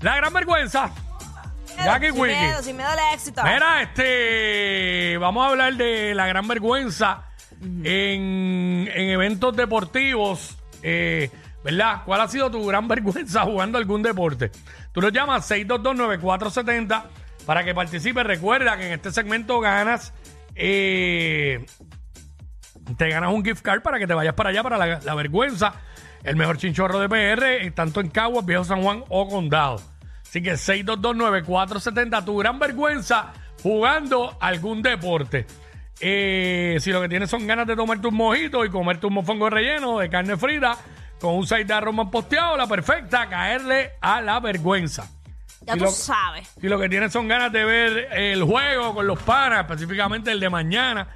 La gran vergüenza. Jackie sin Wiki. miedo, sin miedo al éxito. Mira, este, vamos a hablar de la gran vergüenza en, en eventos deportivos. eh, ¿Verdad? ¿Cuál ha sido tu gran vergüenza jugando algún deporte? Tú nos llamas 6229470 para que participes. Recuerda que en este segmento ganas, eh, te ganas un gift card para que te vayas para allá para la, la vergüenza. El mejor chinchorro de PR, eh, tanto en Caguas, Viejo San Juan o Condado. Así que 6229470, tu gran vergüenza jugando algún deporte. Eh, si lo que tienes son ganas de tomarte un mojito y comerte un mofongo relleno de carne frita con un side de arroz posteado, la perfecta, caerle a la vergüenza. ya si tú lo- sabes. Si lo que tienes son ganas de ver el juego con los panas, específicamente el de mañana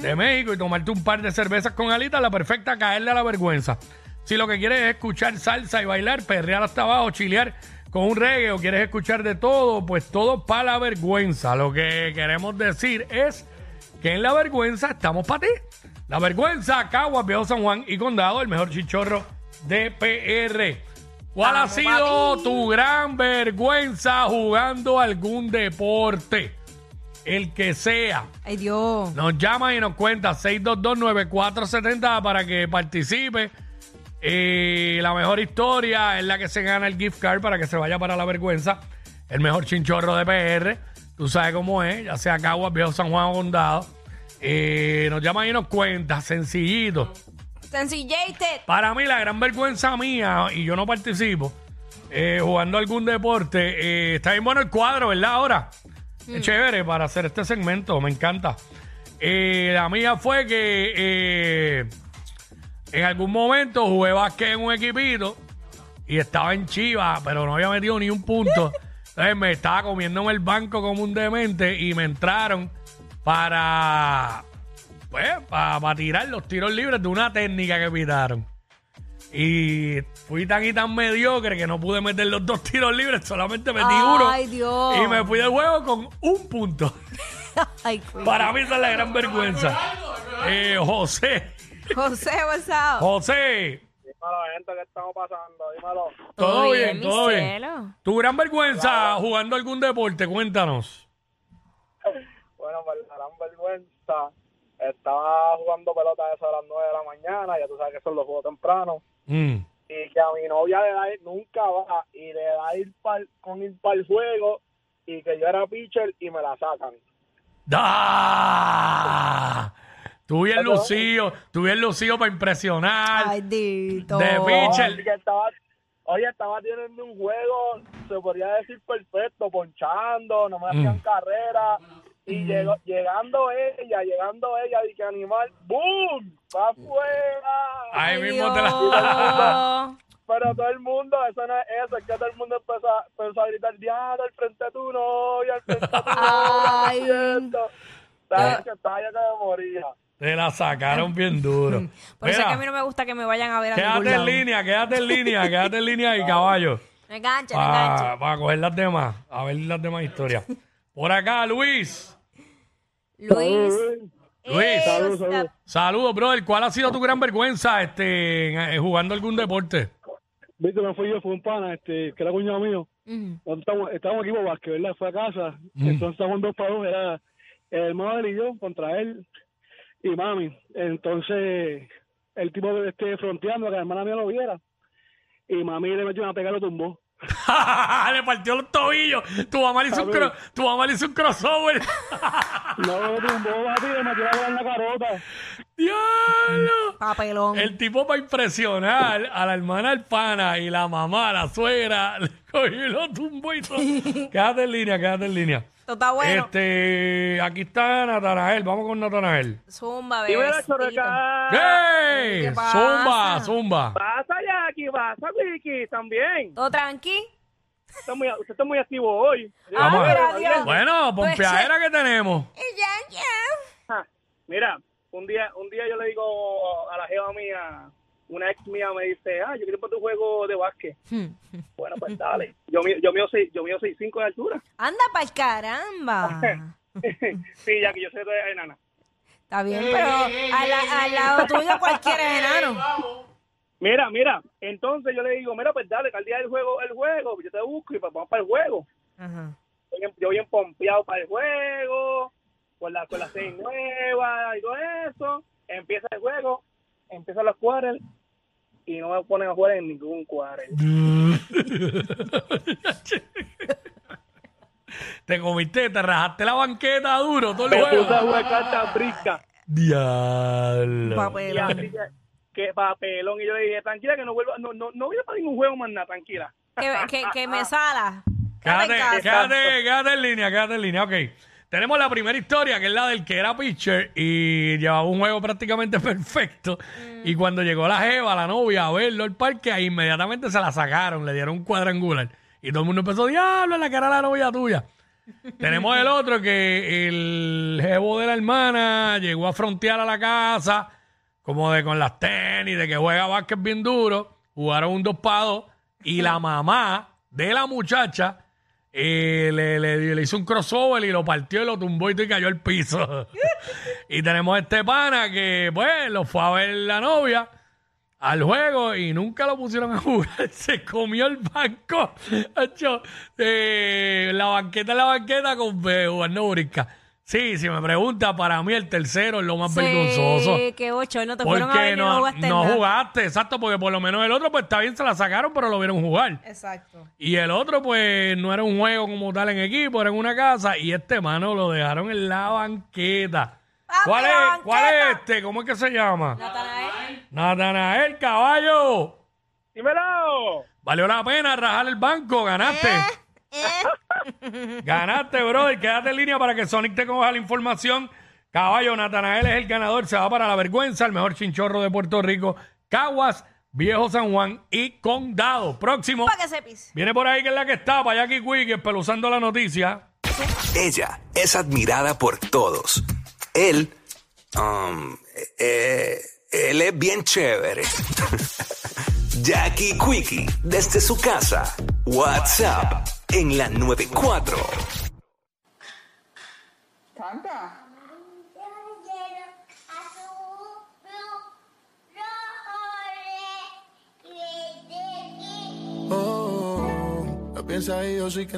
de México, y tomarte un par de cervezas con alitas, la perfecta, caerle a la vergüenza. Si lo que quieres es escuchar salsa y bailar, perrear hasta abajo, chilear con un reggae o quieres escuchar de todo, pues todo para la vergüenza. Lo que queremos decir es que en la vergüenza estamos para ti. La vergüenza, Caguas, Viejo San Juan y Condado, el mejor chichorro de PR. ¿Cuál ha sido tu gran vergüenza jugando algún deporte? El que sea. Ay, Dios. Nos llama y nos cuenta 6229470 para que participe. Eh, la mejor historia es la que se gana el gift card para que se vaya para la vergüenza. El mejor chinchorro de PR. Tú sabes cómo es, ya sea Caguas, Viejo San Juan o Condado. Eh, nos llama y nos cuenta, sencillito. Sencillete. Para mí, la gran vergüenza mía, y yo no participo, eh, jugando algún deporte, eh, está bien bueno el cuadro, ¿verdad? Ahora, es chévere para hacer este segmento, me encanta. Eh, la mía fue que en algún momento jugué básquet en un equipito y estaba en Chiva, pero no había metido ni un punto. Entonces me estaba comiendo en el banco como un demente y me entraron para pues, para tirar los tiros libres de una técnica que pitaron. Y fui tan y tan mediocre que no pude meter los dos tiros libres, solamente metí uno. Ay, Dios. Y me fui del juego con un punto. Ay. Para mí esa es la gran vergüenza. Eh, José, José, what's up? José, Dímelo, gente, ¿qué estamos pasando? Dímelo. todo bien, mi todo bien. cielo. Tu gran vergüenza jugando algún deporte, cuéntanos. Bueno, pues la gran vergüenza. Estaba jugando pelota a eso a las 9 de la mañana, ya tú sabes que son los juegos tempranos. Mm. Y que a mi novia le da ir, nunca va, y le da ir pa'l- con ir para el juego, y que yo era pitcher y me la sacan. ¡Ah! Tú bien lucido, tú bien lucido para impresionar. Ay, Dito. De pitcher. Oye, que estaba, oye, estaba teniendo un juego, se podría decir perfecto, ponchando, no me hacían Mm. carrera. Y llegó, llegando ella, llegando ella, dije animal, ¡boom! ¡Va afuera! Ahí Ay, mismo te la... Dios. Pero todo el mundo, eso no es eso, es que todo el mundo empezó, a- empezó a gritar, diablo, al frente de tu novia, al frente de tu novia, Ay. ¿qué es esto?". ¿Sabes que estaba yo que me moría? Te la sacaron bien duro. Por eso es que a mí no me gusta que me vayan a ver a ningún quédate en lado. línea, quédate en línea, quédate en línea ahí, caballo. No enganche, no enganche. Para coger las demás, a ver las demás historias. Por acá, Luis. Luis. Luis, Eh, saludos, up? saludos. Saludos, brother. ¿Cuál ha sido tu gran vergüenza este, en- eh, jugando algún deporte? Viste, no fui yo, fue un pana, este, que era cuñado mío. Nosotros Estábamos, estábamos equipo básquet, ¿verdad? Fue a casa. Entonces estábamos dos para dos, era el hermano de él y yo contra él y mami. Entonces, el tipo este, fronteando, que la hermana mía lo viera. Y mami le metió una pega y lo tumbó. le partió los tobillos. Tu mamá le hizo un, cro- tu mamá le hizo un crossover. No lo tumbó, papi, le metió la en la carota. ¡Diablo! Papelón. El tipo para impresionar a la hermana del pana y la mamá, la suegra, le cogió y lo tumbó y todo. quédate en línea, quédate en línea. Esto está bueno. Este, aquí está Natanael, vamos con Natanael. Zumba, Dímelo, bebé. Chorreca. ¡Hey! ¿Qué Zumba, pasa? zumba. Pasa, Jackie, pasa, Vicky, también. ¿Todo tranqui? Usted está muy, usted está muy activo hoy. Vamos a ver. mira, Dios. Bueno, pompeadera que tenemos. Y ya, ya. Ja, Mira, un día, un día yo le digo a la jeva mía, una ex mía me dice, ah, yo quiero para tu juego de básquet. bueno, pues dale. Yo, yo mío seis, yo mío seis cinco de altura. Anda pa'l caramba. sí, ya que yo soy de enana. Está bien, pero al, al lado tuyo cualquiera es enano. Mira, mira, entonces yo le digo, mira, pues dale, que al día del juego, el juego, yo te busco y pues vamos para el juego. Ajá. Yo bien pompeado para el juego, con la, con las seis nuevas y todo eso. Empieza el juego, empiezan los cuadros y no me ponen a jugar en ningún cuadro. Te comiste, te rajaste la banqueta duro todo el Me puse a juego. jugar cartas brisca. Diablo. Y Papelón. así que, que papelón. Y yo le dije, tranquila, que no vuelva, no, no, no voy a para ningún juego más nada, tranquila. Que, que, que me sala. Quédate quédate, quédate en línea, quédate en línea. Ok. Tenemos la primera historia, que es la del que era pitcher y llevaba un juego prácticamente perfecto. Y cuando llegó la jeva, la novia, a verlo al parque, ahí inmediatamente se la sacaron, le dieron un cuadrangular. Y todo el mundo empezó, diablo, la que era la novia tuya. Tenemos el otro que el jevo de la hermana llegó a frontear a la casa, como de con las tenis, de que juega básquet bien duro. Jugaron un dos para dos y la mamá de la muchacha eh, le, le- le hizo un crossover y lo partió y lo tumbó y te cayó al piso. y tenemos a este pana que, pues, lo fue a ver la novia al juego y nunca lo pusieron a jugar. Se comió el banco. Eh, la banqueta la banqueta con eh, jugando brisca. Sí, si me pregunta, para mí el tercero es lo más vergonzoso. Sí, qué ocho. No te fueron a ver no no, jugaste no nada. jugaste, exacto, porque por lo menos el otro, pues está bien, se la sacaron, pero lo vieron jugar. Exacto. Y el otro, pues, no era un juego como tal en equipo, era en una casa. Y este mano lo dejaron en la banqueta. Ah, ¿Cuál es, banqueta. ¿Cuál es este? ¿Cómo es que se llama? Natanael. Natanael, caballo. ¡Dímelo! Valió la pena rajar el banco, ganaste. Ganaste, brother. Quédate en línea para que Sonic te coja la información. Caballo, Natanael es el ganador. Se va para la vergüenza, el mejor chinchorro de Puerto Rico. Caguas, Viejo San Juan y Condado. Próximo. Para que se pise. Viene por ahí que es la que está, para Jackie Quick, espeluzando la noticia. Ella es admirada por todos. Él, um, eh, él es bien chévere. Jackie Quickie, desde su casa. WhatsApp en la 94. Canta. Oh, oh, oh. piensa y yo soy te